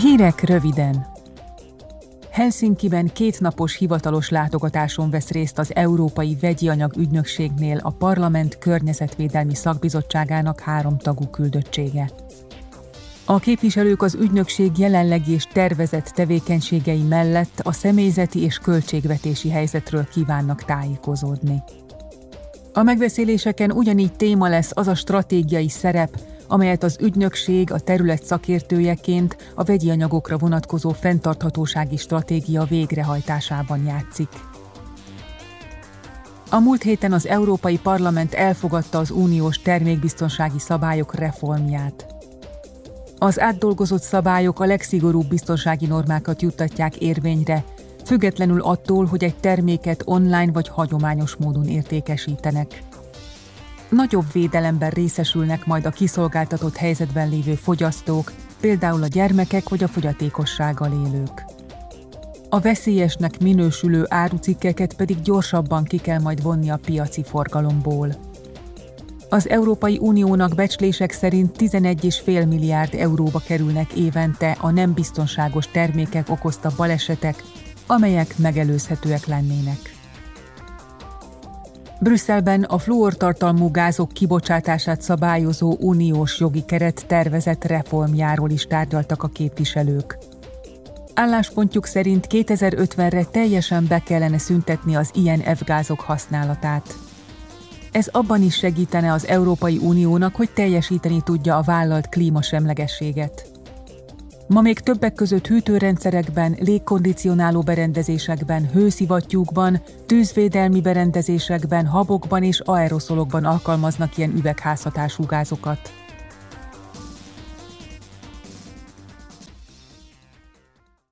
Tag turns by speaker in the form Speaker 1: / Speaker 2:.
Speaker 1: Hírek röviden. Helsinkiben kétnapos hivatalos látogatáson vesz részt az Európai Vegyi Anyag Ügynökségnél a Parlament Környezetvédelmi Szakbizottságának három tagú küldöttsége. A képviselők az ügynökség jelenlegi és tervezett tevékenységei mellett a személyzeti és költségvetési helyzetről kívánnak tájékozódni. A megbeszéléseken ugyanígy téma lesz az a stratégiai szerep, amelyet az ügynökség a terület szakértőjeként a vegyi anyagokra vonatkozó fenntarthatósági stratégia végrehajtásában játszik. A múlt héten az Európai Parlament elfogadta az uniós termékbiztonsági szabályok reformját. Az átdolgozott szabályok a legszigorúbb biztonsági normákat juttatják érvényre, függetlenül attól, hogy egy terméket online vagy hagyományos módon értékesítenek. Nagyobb védelemben részesülnek majd a kiszolgáltatott helyzetben lévő fogyasztók, például a gyermekek vagy a fogyatékossággal élők. A veszélyesnek minősülő árucikkeket pedig gyorsabban ki kell majd vonni a piaci forgalomból. Az Európai Uniónak becslések szerint 11,5 milliárd euróba kerülnek évente a nem biztonságos termékek okozta balesetek, amelyek megelőzhetőek lennének. Brüsszelben a fluortartalmú gázok kibocsátását szabályozó uniós jogi keret tervezett reformjáról is tárgyaltak a képviselők. Álláspontjuk szerint 2050-re teljesen be kellene szüntetni az ilyen F-gázok használatát. Ez abban is segítene az Európai Uniónak, hogy teljesíteni tudja a vállalt klímasemlegességet. Ma még többek között hűtőrendszerekben, légkondicionáló berendezésekben, hőszivattyúkban, tűzvédelmi berendezésekben, habokban és aeroszolokban alkalmaznak ilyen üvegházhatású gázokat.